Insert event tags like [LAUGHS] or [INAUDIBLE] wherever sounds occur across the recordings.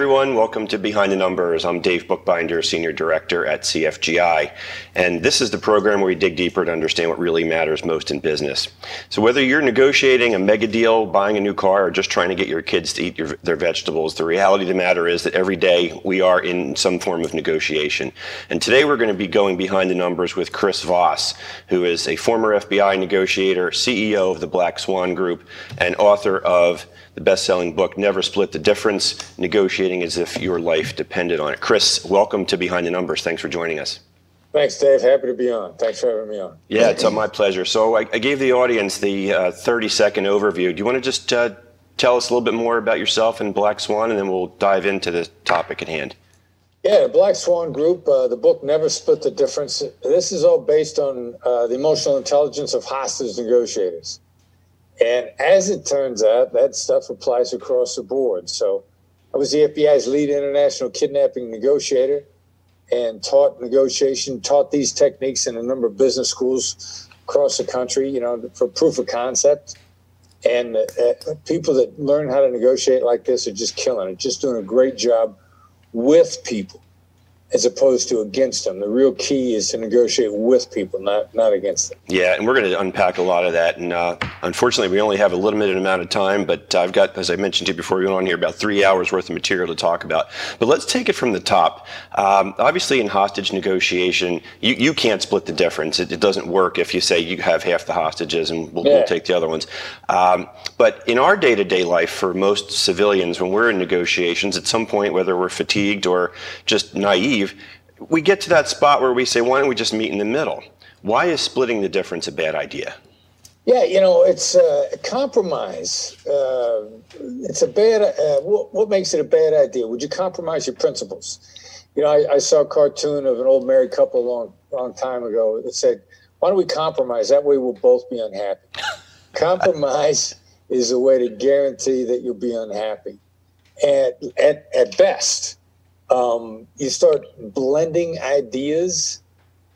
Everyone. Welcome to Behind the Numbers. I'm Dave Bookbinder, Senior Director at CFGI. And this is the program where we dig deeper to understand what really matters most in business. So, whether you're negotiating a mega deal, buying a new car, or just trying to get your kids to eat your, their vegetables, the reality of the matter is that every day we are in some form of negotiation. And today we're going to be going behind the numbers with Chris Voss, who is a former FBI negotiator, CEO of the Black Swan Group, and author of the best selling book, Never Split the Difference Negotiating as if your life depended on it. Chris, welcome to Behind the Numbers. Thanks for joining us. Thanks, Dave. Happy to be on. Thanks for having me on. Yeah, it's my pleasure. So I, I gave the audience the uh, 30 second overview. Do you want to just uh, tell us a little bit more about yourself and Black Swan, and then we'll dive into the topic at hand? Yeah, Black Swan Group, uh, the book Never Split the Difference. This is all based on uh, the emotional intelligence of hostage negotiators. And as it turns out, that stuff applies across the board. So I was the FBI's lead international kidnapping negotiator and taught negotiation, taught these techniques in a number of business schools across the country, you know, for proof of concept. And uh, people that learn how to negotiate like this are just killing it, just doing a great job with people as opposed to against them. The real key is to negotiate with people, not not against them. Yeah, and we're going to unpack a lot of that. And uh, unfortunately, we only have a limited amount of time, but I've got, as I mentioned to you before we went on here, about three hours worth of material to talk about. But let's take it from the top. Um, obviously, in hostage negotiation, you, you can't split the difference. It, it, doesn't work if you say you have half the hostages and we'll, yeah. we'll take the other ones. Um, but in our day-to-day life, for most civilians, when we're in negotiations, at some point, whether we're fatigued or just naive we get to that spot where we say, why don't we just meet in the middle? Why is splitting the difference a bad idea? Yeah, you know, it's uh, a compromise. Uh, it's a bad. Uh, what, what, makes it a bad idea? Would you compromise your principles? You know, I, I, saw a cartoon of an old married couple a long, long time ago that said, "Why don't we compromise? That way, we'll both be unhappy." [LAUGHS] compromise is a way to guarantee that you'll be unhappy, and at at best, um, you start blending ideas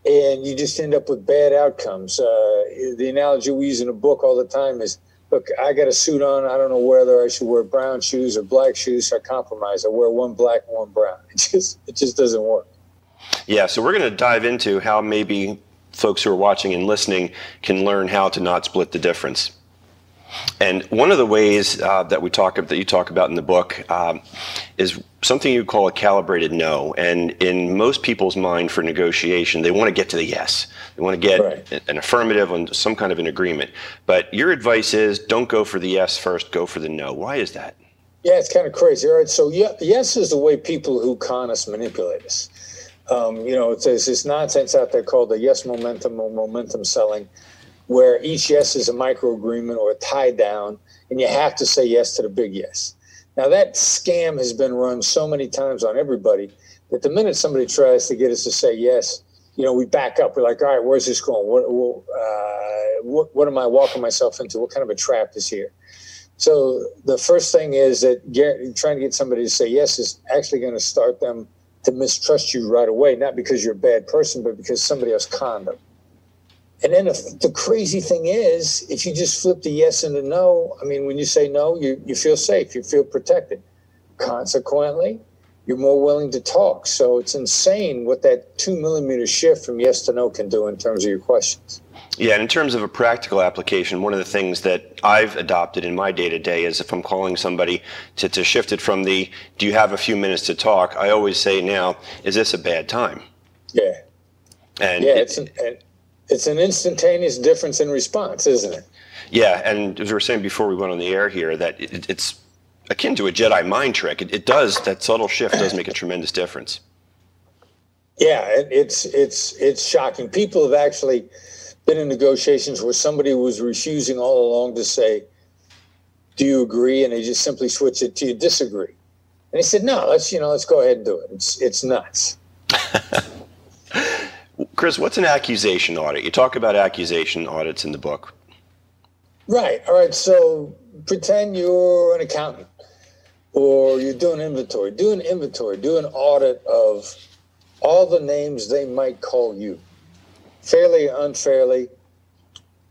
and you just end up with bad outcomes. Uh, the analogy we use in the book all the time is look, I got a suit on. I don't know whether I should wear brown shoes or black shoes. So I compromise. I wear one black one brown. [LAUGHS] It just, it just doesn't work. Yeah, so we're going to dive into how maybe folks who are watching and listening can learn how to not split the difference. And one of the ways uh, that we talk that you talk about in the book um, is something you call a calibrated no. And in most people's mind for negotiation, they want to get to the yes. They want to get right. an affirmative on some kind of an agreement. But your advice is don't go for the yes first, go for the no. Why is that? Yeah, it's kind of crazy. All right, so yes is the way people who con us manipulate us. Um, you know, there's this nonsense out there called the yes momentum or momentum selling where each yes is a micro agreement or a tie down, and you have to say yes to the big yes. Now, that scam has been run so many times on everybody that the minute somebody tries to get us to say yes, you know, we back up. We're like, all right, where's this going? What, uh, what, what am I walking myself into? What kind of a trap is here? So the first thing is that get, trying to get somebody to say yes is actually going to start them to mistrust you right away, not because you're a bad person, but because somebody else conned them. And then if, the crazy thing is, if you just flip the yes and the no, I mean, when you say no, you, you feel safe, you feel protected. Consequently, you're more willing to talk. So it's insane what that two millimeter shift from yes to no can do in terms of your questions. Yeah, and in terms of a practical application, one of the things that I've adopted in my day to day is if I'm calling somebody to, to shift it from the, do you have a few minutes to talk? I always say now, is this a bad time? Yeah. And yeah, it, it's an, and, it's an instantaneous difference in response, isn't it? Yeah, and as we were saying before we went on the air here, that it, it's akin to a Jedi mind trick. It, it, does that subtle shift does make a tremendous difference. Yeah, it, it's it's it's shocking. People have actually been in negotiations where somebody was refusing all along to say, "Do you agree?" and they just simply switch it to "You disagree," and he said, "No, let's you know let's go ahead and do it." It's it's nuts. [LAUGHS] Chris, what's an accusation audit? You talk about accusation audits in the book. Right. All right. So pretend you're an accountant or you're doing inventory. Do an inventory, do an audit of all the names they might call you, fairly or unfairly,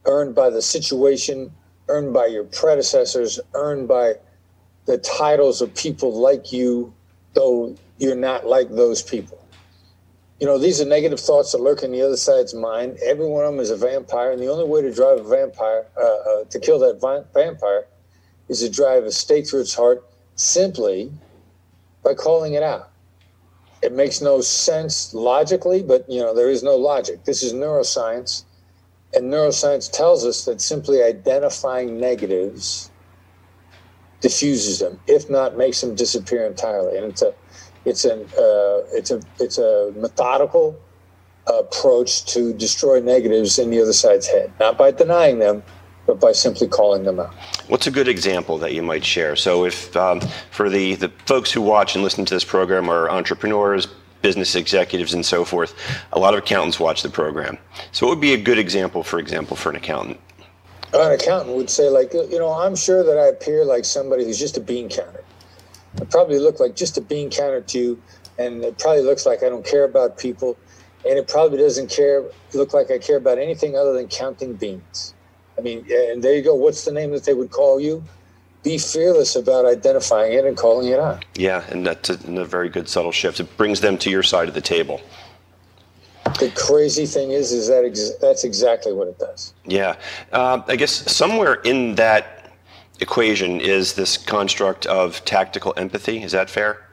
earned by the situation, earned by your predecessors, earned by the titles of people like you though you're not like those people. You know, these are negative thoughts that lurk in the other side's mind. Every one of them is a vampire, and the only way to drive a vampire, uh, uh, to kill that vi- vampire, is to drive a stake through its heart simply by calling it out. It makes no sense logically, but you know there is no logic. This is neuroscience, and neuroscience tells us that simply identifying negatives diffuses them, if not makes them disappear entirely. And it's a it's an uh, it's a it's a methodical approach to destroy negatives in the other side's head, not by denying them, but by simply calling them out. What's a good example that you might share? So, if um, for the, the folks who watch and listen to this program are entrepreneurs, business executives, and so forth, a lot of accountants watch the program. So, what would be a good example, for example, for an accountant? An accountant would say, like, you know, I'm sure that I appear like somebody who's just a bean counter. I probably look like just a bean counter to you, and it probably looks like I don't care about people, and it probably doesn't care look like I care about anything other than counting beans. I mean, and there you go. What's the name that they would call you? Be fearless about identifying it and calling it out. Yeah, and that's a, a very good subtle shift. It brings them to your side of the table. The crazy thing is, is that ex- that's exactly what it does. Yeah, uh, I guess somewhere in that equation is this construct of tactical empathy. Is that fair?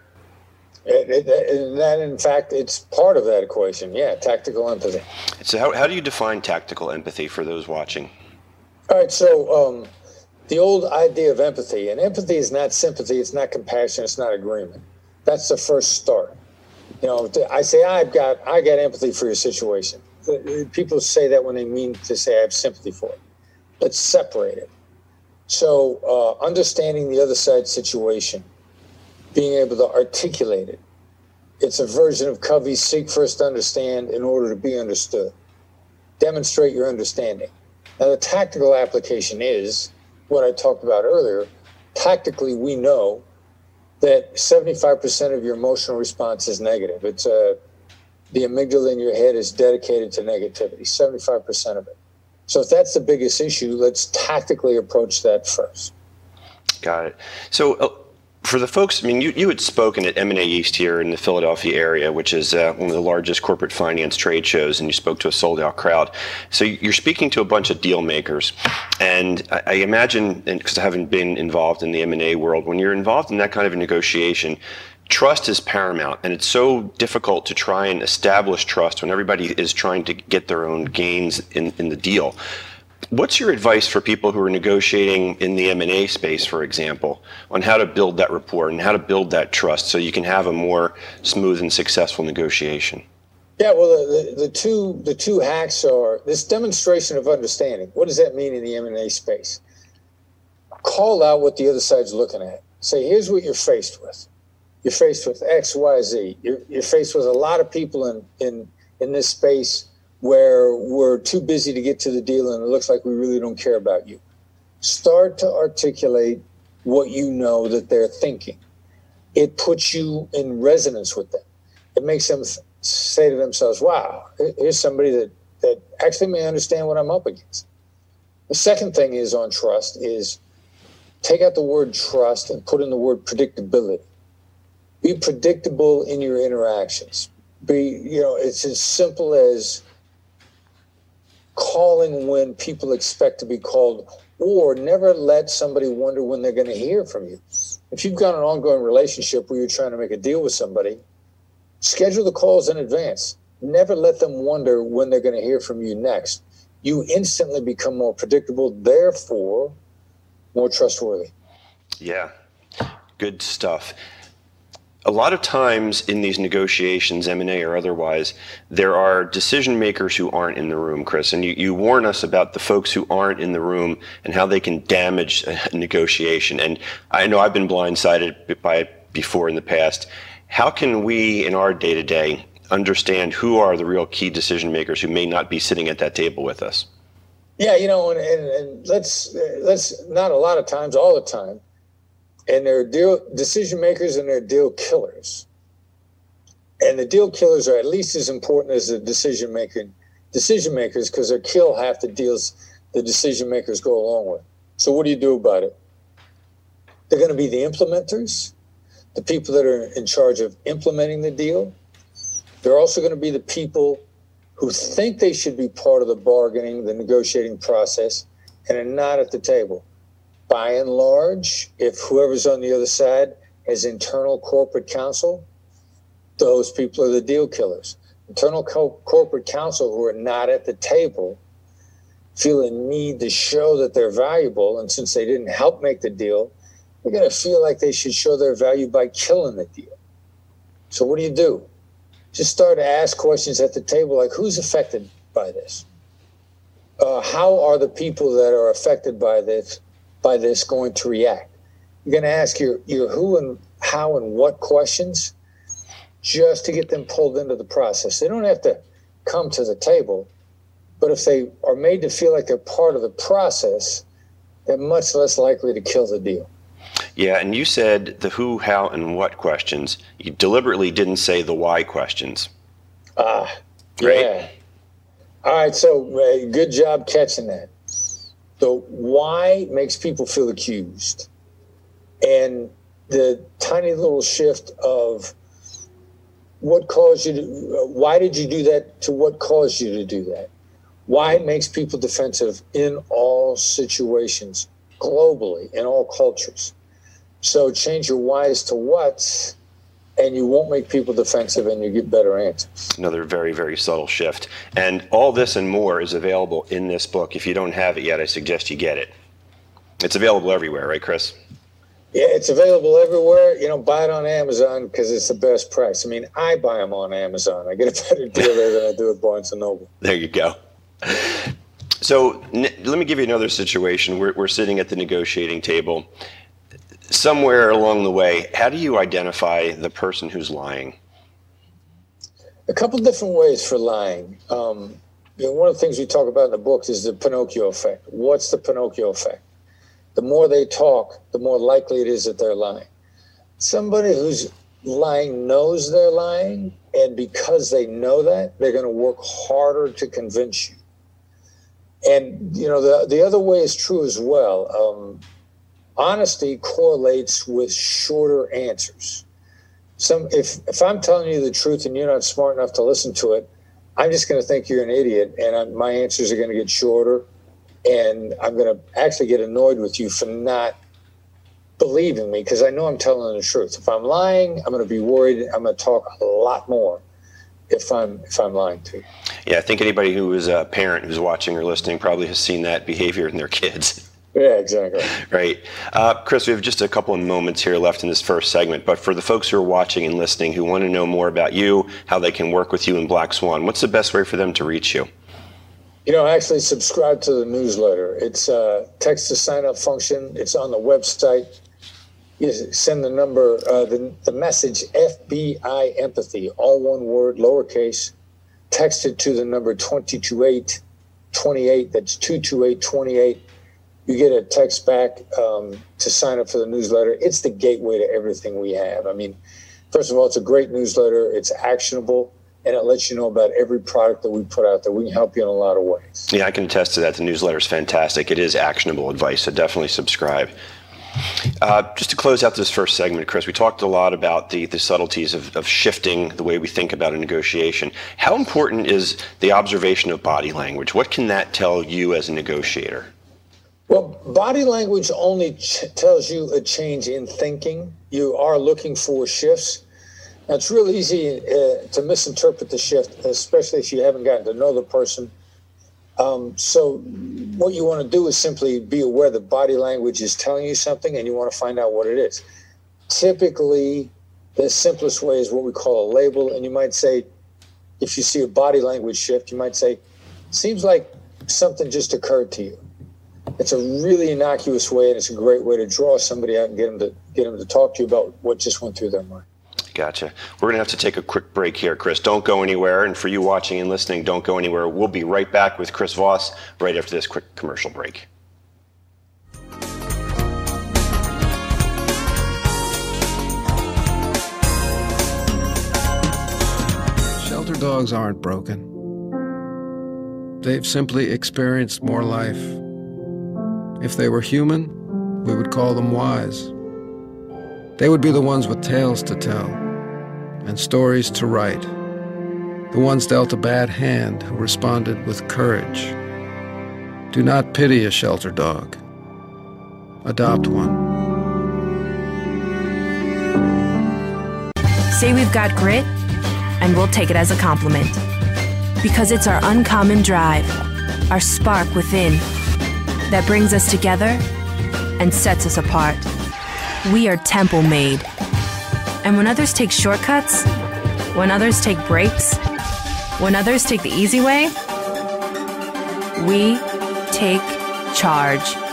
It, it, that, in fact, it's part of that equation. Yeah, tactical empathy. So, how, how do you define tactical empathy for those watching? All right, so um, the old idea of empathy, and empathy is not sympathy, it's not compassion, it's not agreement. That's the first start. You know, I say I've got I got empathy for your situation. People say that when they mean to say I have sympathy for it. Let's separate it. So, uh, understanding the other side's situation, being able to articulate it. It's a version of Covey's seek first to understand in order to be understood. Demonstrate your understanding. Now, the tactical application is what I talked about earlier. Tactically, we know that 75% of your emotional response is negative. It's uh, the amygdala in your head is dedicated to negativity, 75% of it. So if that's the biggest issue, let's tactically approach that first. Got it. So uh, for the folks, I mean, you, you had spoken at M&A East here in the Philadelphia area, which is uh, one of the largest corporate finance trade shows, and you spoke to a sold out crowd. So you're speaking to a bunch of deal makers, and I, I imagine, because I haven't been involved in the M&A world, when you're involved in that kind of a negotiation, trust is paramount, and it's so difficult to try and establish trust when everybody is trying to get their own gains in, in the deal. What's your advice for people who are negotiating in the M&A space, for example, on how to build that rapport and how to build that trust so you can have a more smooth and successful negotiation? Yeah, well, the, the, the two the two hacks are this demonstration of understanding. What does that mean in the M&A space? Call out what the other side's looking at. Say, here's what you're faced with. You're faced with X, Y, Z. You're, you're faced with a lot of people in, in, in this space where we're too busy to get to the deal and it looks like we really don't care about you. Start to articulate what you know that they're thinking. It puts you in resonance with them. It makes them say to themselves, wow, here's somebody that, that actually may understand what I'm up against. The second thing is on trust is take out the word trust and put in the word predictability. Be predictable in your interactions. Be, you know, it's as simple as calling when people expect to be called, or never let somebody wonder when they're going to hear from you. If you've got an ongoing relationship where you're trying to make a deal with somebody, schedule the calls in advance. Never let them wonder when they're going to hear from you next. You instantly become more predictable, therefore, more trustworthy. Yeah, good stuff a lot of times in these negotiations, M&A or otherwise, there are decision makers who aren't in the room, Chris. And you, you warn us about the folks who aren't in the room and how they can damage a [LAUGHS] negotiation. And I know I've been blindsided by it before in the past. How can we, in our day to day, understand who are the real key decision makers who may not be sitting at that table with us? Yeah, you know, and, and, and let's uh, let's not a lot of times, all the time and they're deal decision makers and they're deal killers. And the deal killers are at least as important as the decision making decision makers because they kill half the deals the decision makers go along with. So what do you do about it? They're going to be the implementers. the people that are in charge of implementing the deal. They're also going to be the people who think they should be part of the bargaining, the negotiating process, and are not at the table. By and large, if whoever's on the other side has internal corporate counsel, those people are the deal killers. Internal co- corporate counsel who are not at the table feel a need to show that they're valuable. And since they didn't help make the deal, they're going to feel like they should show their value by killing the deal. So, what do you do? Just start to ask questions at the table like who's affected by this? Uh, how are the people that are affected by this by this going to react? You're going to ask your, your who and how and what questions just to get them pulled into the process. They don't have to come to the table, but if they are made to feel like they're part of the process, they're much less likely to kill the deal. Yeah, and you said the who, how, and what questions. You deliberately didn't say the why questions. Ah, right? yeah. All right, so uh, good job catching that. The why makes people feel accused. And the tiny little shift of what caused you to, why did you do that to what caused you to do that? Why it makes people defensive in all situations, globally, in all cultures. So change your whys to what's, and you won't make people defensive and you get better answers. Another very, very subtle shift. And all this and more is available in this book. If you don't have it yet, I suggest you get it. It's available everywhere, right, Chris? Yeah, it's available everywhere. You know, buy it on Amazon because it's the best price. I mean, I buy them on Amazon. I get a better [LAUGHS] deal there than I do at Barnes and Noble. There you go. So n- let me give you another situation. We're, we're sitting at the negotiating table. Somewhere along the way, how do you identify the person who's lying? A couple different ways for lying. Um, you know, one of the things we talk about in the book is the Pinocchio effect. What's the Pinocchio effect? the more they talk, the more likely it is that they're lying. Somebody who's lying knows they're lying, and because they know that, they're going to work harder to convince you. And you know the the other way is true as well. Um, honesty correlates with shorter answers. Some if if I'm telling you the truth and you're not smart enough to listen to it, I'm just going to think you're an idiot, and I'm, my answers are going to get shorter and I'm going to actually get annoyed with you for not believing me because I know I'm telling the truth. If I'm lying, I'm going to be worried. I'm going to talk a lot more if I'm if I'm lying to you. Yeah, I think anybody who is a parent who's watching or listening probably has seen that behavior in their kids. [LAUGHS] Yeah, exactly. Right. Uh, Chris, we have just a couple of moments here left in this first segment, but for the folks who are watching and listening who want to know more about you, how they can work with you in Black Swan, what's the best way for them to reach you? You know, actually subscribe to the newsletter. It's a text to sign up function. It's on the website. You send the number, uh, the, the message FBI empathy, all one word, lowercase, text it to the number 22828. That's 22828. You get a text back um, to sign up for the newsletter. It's the gateway to everything we have. I mean, first of all, it's a great newsletter. It's actionable and it lets you know about every product that we put out there. We can help you in a lot of ways. Yeah, I can attest to that. The newsletter is fantastic. It is actionable advice, so definitely subscribe. Uh, just to close out this first segment, Chris, we talked a lot about the, the subtleties of, of shifting the way we think about a negotiation. How important is the observation of body language? What can that tell you as a negotiator? Well, body language only ch- tells you a change in thinking. You are looking for shifts now, it's real easy uh, to misinterpret the shift, especially if you haven't gotten to know the person. Um, so, what you want to do is simply be aware that body language is telling you something and you want to find out what it is. Typically, the simplest way is what we call a label. And you might say, if you see a body language shift, you might say, seems like something just occurred to you. It's a really innocuous way, and it's a great way to draw somebody out and get them to get them to talk to you about what just went through their mind. Gotcha. We're going to have to take a quick break here, Chris. Don't go anywhere. And for you watching and listening, don't go anywhere. We'll be right back with Chris Voss right after this quick commercial break. Shelter dogs aren't broken. They've simply experienced more life. If they were human, we would call them wise. They would be the ones with tales to tell and stories to write. The ones dealt a bad hand who responded with courage. Do not pity a shelter dog. Adopt one. Say we've got grit, and we'll take it as a compliment. Because it's our uncommon drive, our spark within, that brings us together and sets us apart. We are temple made. And when others take shortcuts, when others take breaks, when others take the easy way, we take charge.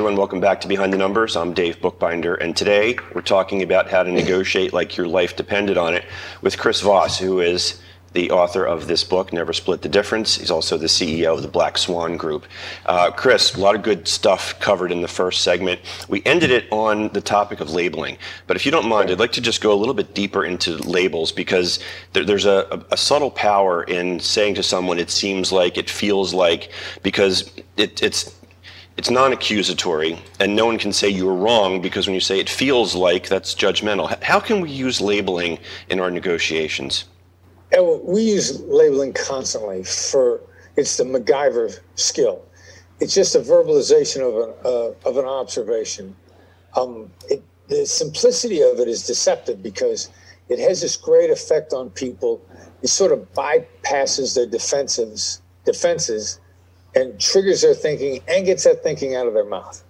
Everyone, welcome back to Behind the Numbers. I'm Dave Bookbinder, and today we're talking about how to negotiate like your life depended on it with Chris Voss, who is the author of this book, Never Split the Difference. He's also the CEO of the Black Swan Group. Uh, Chris, a lot of good stuff covered in the first segment. We ended it on the topic of labeling, but if you don't mind, I'd like to just go a little bit deeper into labels because there, there's a, a, subtle power in saying to someone, it seems like, it feels like, because it, it's it's non-accusatory and no one can say you're wrong because when you say it feels like that's judgmental how can we use labeling in our negotiations and we use labeling constantly for it's the MacGyver skill. It's just a verbalization of an uh, of an observation. Um, it, the simplicity of it is deceptive because it has this great effect on people. It sort of bypasses their defenses defenses and triggers their thinking and gets that thinking out of their mouth.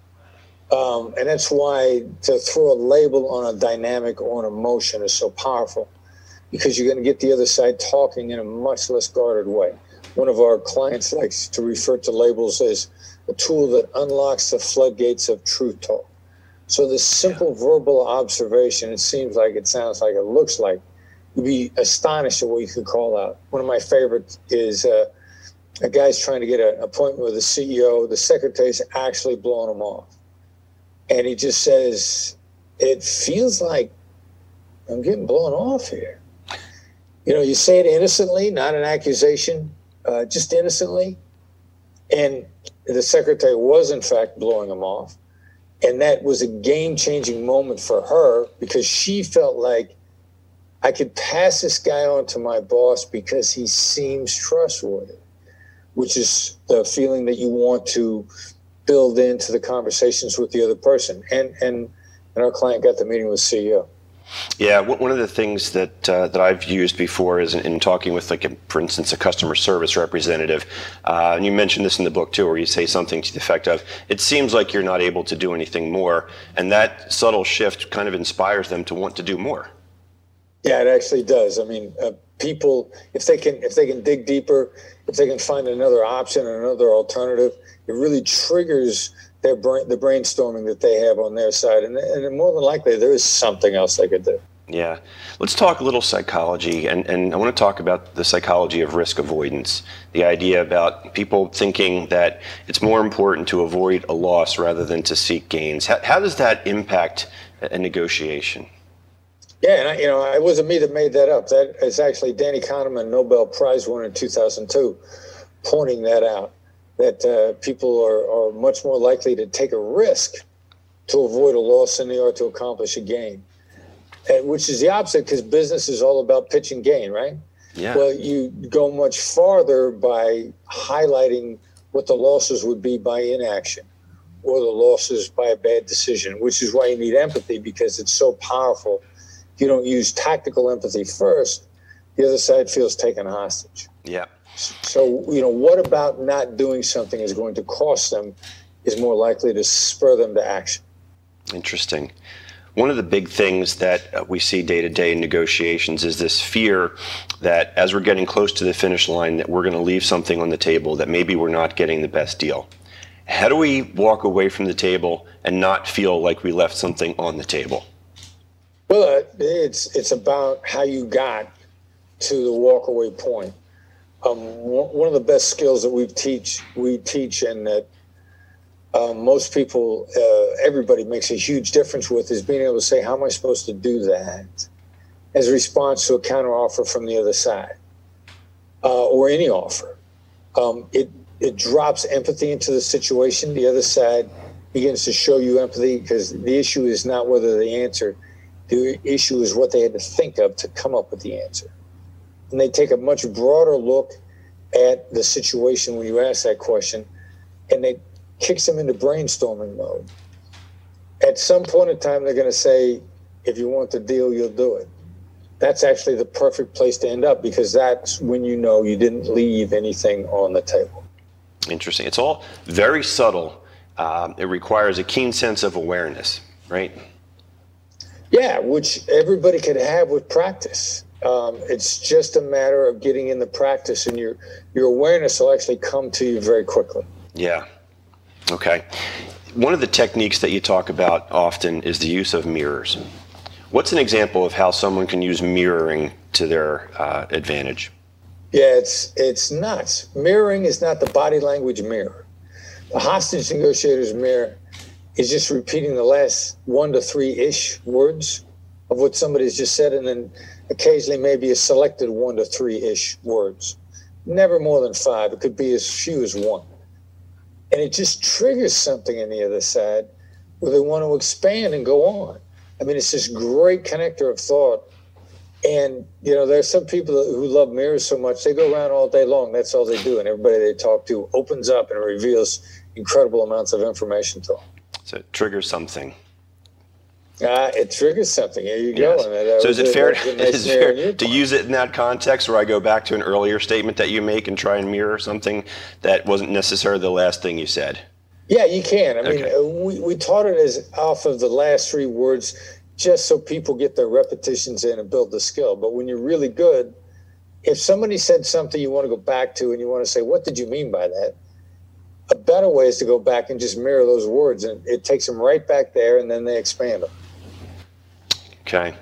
Um, and that's why to throw a label on a dynamic or an emotion is so powerful because you're going to get the other side talking in a much less guarded way. One of our clients likes to refer to labels as a tool that unlocks the floodgates of truth talk. So this simple verbal observation, it seems like, it sounds like, it looks like, you'd be astonished at what you could call out. One of my favorites is uh, a guy's trying to get an appointment with the CEO. The secretary's actually blowing him off. And he just says, it feels like I'm getting blown off here you know, you say it innocently, not an accusation, uh, just innocently. And the secretary was, in fact, blowing him off. And that was a game changing moment for her because she felt like I could pass this guy on to my boss because he seems trustworthy, which is the feeling that you want to build into the conversations with the other person. And, and, and our client got the meeting with CEO. Yeah, one of the things that uh, that I've used before is in, in talking with, like, a, for instance, a customer service representative, uh, and you mentioned this in the book too, where you say something to the effect of, "It seems like you're not able to do anything more," and that subtle shift kind of inspires them to want to do more. Yeah, it actually does. I mean, uh, people, if they can, if they can dig deeper, if they can find another option, another alternative, it really triggers their brain, the brainstorming that they have on their side, and, and more than likely there is something else they could do. Yeah. Let's talk a little psychology, and, and I want to talk about the psychology of risk avoidance. The idea about people thinking that it's more important to avoid a loss rather than to seek gains. How, how does that impact a negotiation? Yeah, and I, you know, it wasn't me that made that up. That is actually Danny Kahneman, Nobel Prize winner in 2002, pointing that out that uh, people are, are much more likely to take a risk to avoid a loss than they are to accomplish a gain, and, which is the opposite because business is all about pitch and gain, right? Yeah. Well, you go much farther by highlighting what the losses would be by inaction or the losses by a bad decision, which is why you need empathy because it's so powerful. You don't use tactical empathy first, the other side feels taken hostage. Yeah. So, you know, what about not doing something is going to cost them is more likely to spur them to action. Interesting. One of the big things that uh, we see day to day in negotiations is this fear that as we're getting close to the finish line that we're going to leave something on the table that maybe we're not getting the best deal. How do we walk away from the table and not feel like we left something on the table? Well, it's it's about how you got to the walkaway point. Um, one of the best skills that we teach we teach and that um, most people uh, everybody makes a huge difference with is being able to say how am i supposed to do that? as a response to a counteroffer from the other side uh, or any offer. Um, it it drops empathy into the situation. The other side begins to show you empathy because the issue is not whether the answer, the issue is what they had to think of to come up with the answer. And they take a much broader look at the situation when you ask that question, and they kicks them into brainstorming mode. At some point in time, they're going to say, "If you want the deal, you'll do it." That's actually the perfect place to end up because that's when you know you didn't leave anything on the table. Interesting. It's all very subtle. Um, it requires a keen sense of awareness, right? Yeah, which everybody can have with practice. Um, it's just a matter of getting in the practice, and your your awareness will actually come to you very quickly. Yeah. Okay. One of the techniques that you talk about often is the use of mirrors. What's an example of how someone can use mirroring to their uh, advantage? Yeah, it's it's nuts. Mirroring is not the body language mirror. The hostage negotiator's mirror is just repeating the last one to three ish words of what somebody's just said, and then occasionally maybe a selected one to three ish words. Never more than five. It could be as few as one. And it just triggers something in the other side where they want to expand and go on. I mean, it's this great connector of thought. And, you know, there's some people who love mirrors so much, they go around all day long. That's all they do. And everybody they talk to opens up and reveals incredible amounts of information to them. So it triggers something. Uh, it triggers something. There you Yes. go. That So is it fair, a nice [LAUGHS] is fair to use it in that context where I go back to an earlier statement that you make and try and mirror something that wasn't necessarily the last thing you said? Yeah, you can. I mean, Okay. uh, we, we taught it as off of the last three words just so people get their repetitions in and build the skill. But when you're really good, if somebody said something you want to go back to and you want to say, what did you mean by that? A better way is to go back and just mirror those words, and it takes them right back there, and then they expand them. Okay.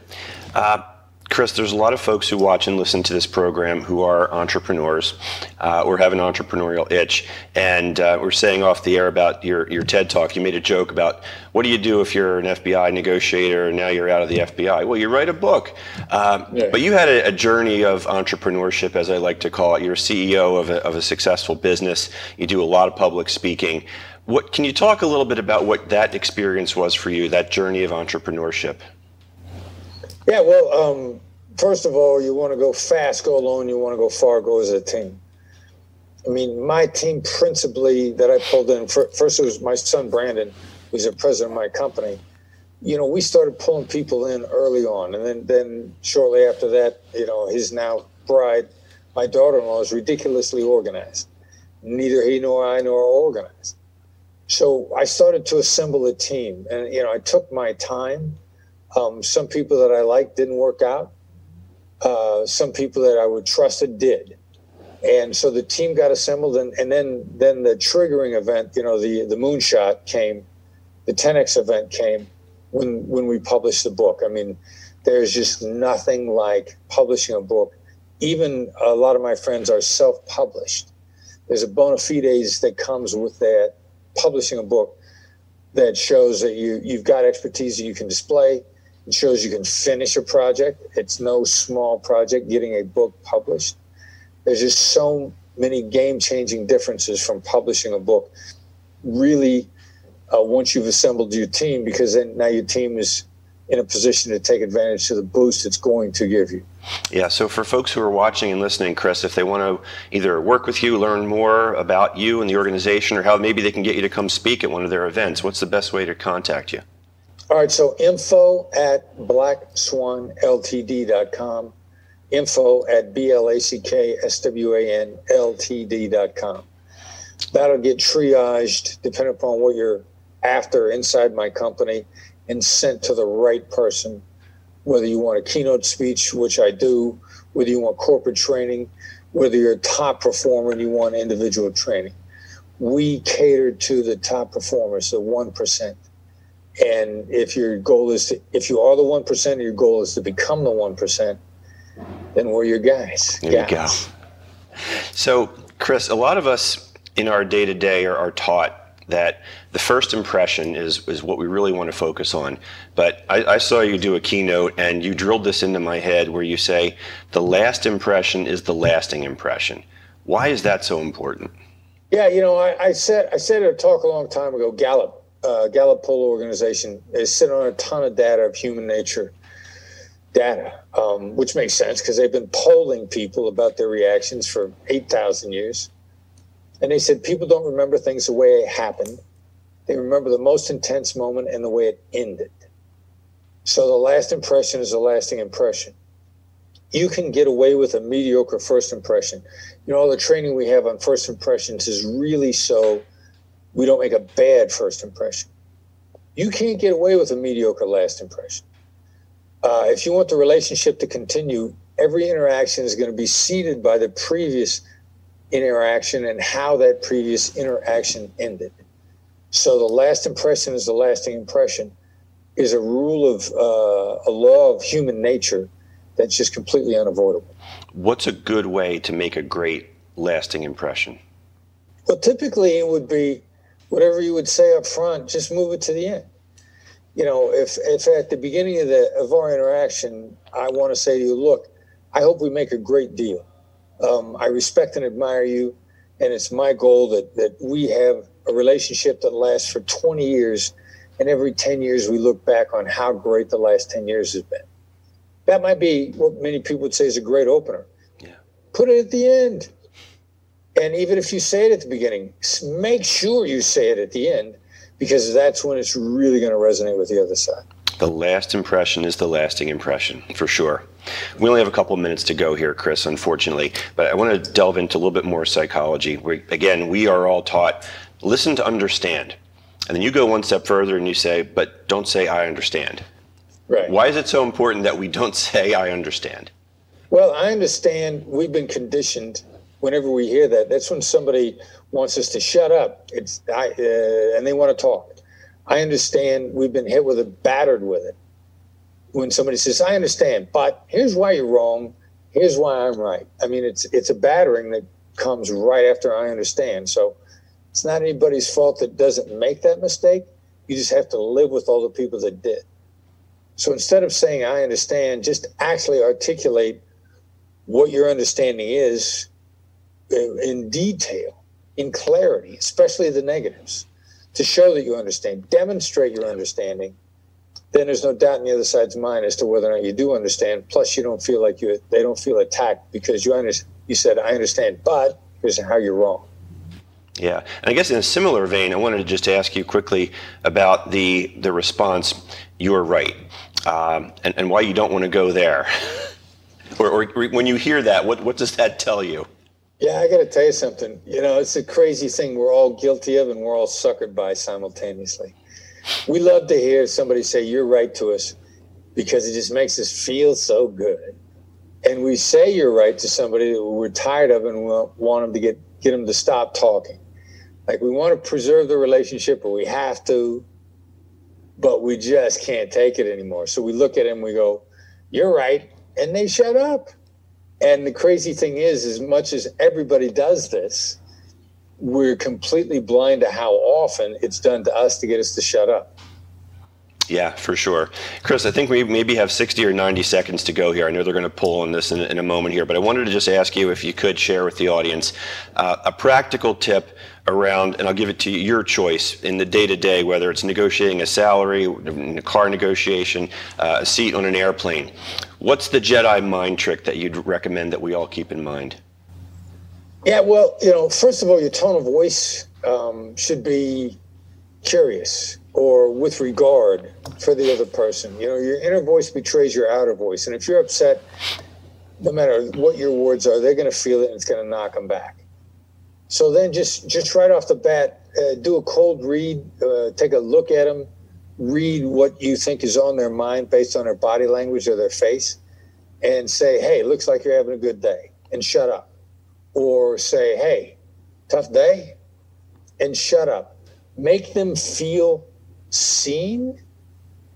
Uh, Chris, there's a lot of folks who watch and listen to this program who are entrepreneurs uh, or have an entrepreneurial itch. And uh, we're saying off the air about your, your TED talk. You made a joke about what do you do if you're an FBI negotiator and now you're out of the FBI? Well, you write a book. Um, Yeah. But you had a, a journey of entrepreneurship, as I like to call it. You're a CEO of a, of a successful business. You do a lot of public speaking. What can you talk a little bit about what that experience was for you, that journey of entrepreneurship? Yeah, well, um, first of all, you want to go fast, go alone. You want to go far, go as a team. I mean, my team principally that I pulled in, fir- first it was my son Brandon, who's the president of my company. You know, we started pulling people in early on. And then, then shortly after that, you know, his now bride, my daughter in law, is ridiculously organized. Neither he nor I nor are organized. So I started to assemble a team. And, you know, I took my time. Um, some people that I liked didn't work out. Uh, some people that I would trusted did. And so the team got assembled, and, and then then the triggering event, you know, the the moonshot came, the 10x event came when when we published the book. I mean, there's just nothing like publishing a book. Even a lot of my friends are self-published. There's a bona fides that comes with that publishing a book that shows that you you've got expertise that you can display. It shows you can finish a project. It's no small project getting a book published. There's just so many game changing differences from publishing a book. Really, uh, once you've assembled your team, because then now your team is in a position to take advantage of the boost it's going to give you. Yeah, so for folks who are watching and listening, Chris, if they want to either work with you, learn more about you and the organization, or how maybe they can get you to come speak at one of their events, what's the best way to contact you? All right, so info at blackswanltd.com, info at blackswanltd.com. That'll get triaged depending upon what you're after inside my company and sent to the right person, whether you want a keynote speech, which I do, whether you want corporate training, whether you're a top performer and you want individual training. We cater to the top performers, the 1%. And if your goal is to, if you are the one percent, your goal is to become the one percent, then we're your guys. There you go. So, Chris, a lot of us in our day to day are taught that the first impression is, is what we really want to focus on. But I, I saw you do a keynote and you drilled this into my head where you say the last impression is the lasting impression. Why is that so important? Yeah, you know, I, I said I said at a talk a long time ago. Gallup, uh, Gallup poll organization, is sitting on a ton of data of human nature data, um, which makes sense because they've been polling people about their reactions for eight thousand years, and they said people don't remember things the way it happened; they remember the most intense moment and the way it ended. So the last impression is a lasting impression. You can get away with a mediocre first impression. You know, all the training we have on first impressions is really so we don't make a bad first impression. You can't get away with a mediocre last impression. Uh, if you want the relationship to continue, every interaction is going to be seeded by the previous interaction and how that previous interaction ended. So the last impression is the lasting impression is a rule of uh, a law of human nature that's just completely unavoidable. What's a good way to make a great lasting impression? Well, typically it would be whatever you would say up front, just move it to the end. You know, if if at the beginning of the of our interaction, I want to say to you, look, I hope we make a great deal. Um, I respect and admire you, and it's my goal that that we have a relationship that lasts for 20 years and every 10 years, we look back on how great the last 10 years has been. That might be what many people would say is a great opener. Yeah. Put it at the end. And even if you say it at the beginning, make sure you say it at the end because that's when it's really going to resonate with the other side. The last impression is the lasting impression, for sure. We only have a couple of minutes to go here, Chris, unfortunately, but I want to delve into a little bit more psychology. We, again, we are all taught listen to understand. And then you go one step further and you say, but don't say, I understand. Right. Why is it so important that we don't [LAUGHS] say, I understand? Well, I understand we've been conditioned whenever we hear that. That's when somebody wants us to shut up. It's I, uh, and they want to talk. I understand we've been hit with it, battered with it. When somebody says, "I understand, but here's why you're wrong. Here's why I'm right." I mean, it's it's a battering that comes right after I understand. So it's not anybody's fault that doesn't make that mistake. You just have to live with all the people that did. So instead of saying, I understand, just actually articulate what your understanding is in, detail, in clarity, especially the negatives, to show that you understand. Demonstrate your understanding. Then there's no doubt in the other side's mind as to whether or not you do understand. Plus, you don't feel like you they don't feel attacked because you under, you said I understand, but here's how you're wrong. Yeah, and I guess in a similar vein, I wanted to just ask you quickly about the the response. You're right, um, and and why you don't want to go there, [LAUGHS] or, or when you hear that, what what does that tell you? Yeah, I got to tell you something. You know, it's a crazy thing we're all guilty of, and we're all suckered by simultaneously. We love to hear somebody say "you're right" to us because it just makes us feel so good, and we say "you're right" to somebody that we're tired of and we want them to get get them to stop talking like we want to preserve the relationship or we have to but we just can't take it anymore so we look at him we go you're right and they shut up and the crazy thing is as much as everybody does this we're completely blind to how often it's done to us to get us to shut up yeah, for sure. Chris, I think we maybe have 60 or 90 seconds to go here. I know they're going to pull on this in, in a moment here, but I wanted to just ask you if you could share with the audience uh, a practical tip around, and I'll give it to you, your choice in the day to day, whether it's negotiating a salary, a car negotiation, uh, a seat on an airplane. What's the Jedi mind trick that you'd recommend that we all keep in mind? Yeah, well, you know, first of all, your tone of voice um, should be curious or with regard for the other person. You know, your inner voice betrays your outer voice. And if you're upset, no matter what your words are, they're going to feel it and it's going to knock them back. So then just just right off the bat, uh, do a cold read, uh, take a look at them, read what you think is on their mind based on their body language or their face, and say, hey, looks like you're having a good day, and shut up. Or say, hey, tough day, and shut up. Make them feel seen,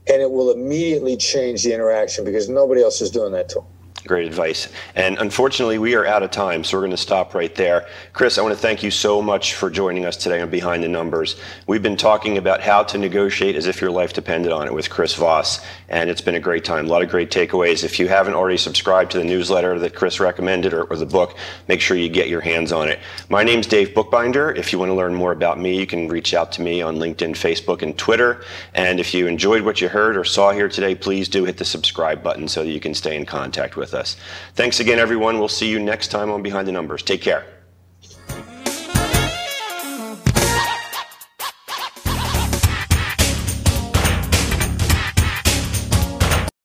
and it will immediately change the interaction because nobody else is doing that to them. Great advice. And unfortunately, we are out of time, so we're going to stop right there. Chris, I want to thank you so much for joining us today on Behind the Numbers. We've been talking about how to negotiate as if your life depended on it with Chris Voss, and it's been a great time. A lot of great takeaways. If you haven't already subscribed to the newsletter that Chris recommended or, or the book, make sure you get your hands on it. My name's Dave Bookbinder. If you want to learn more about me, you can reach out to me on LinkedIn, Facebook, and Twitter. And if you enjoyed what you heard or saw here today, please do hit the subscribe button so that you can stay in contact with us. Thanks again, everyone. We'll see you next time on Behind the Numbers. Take care.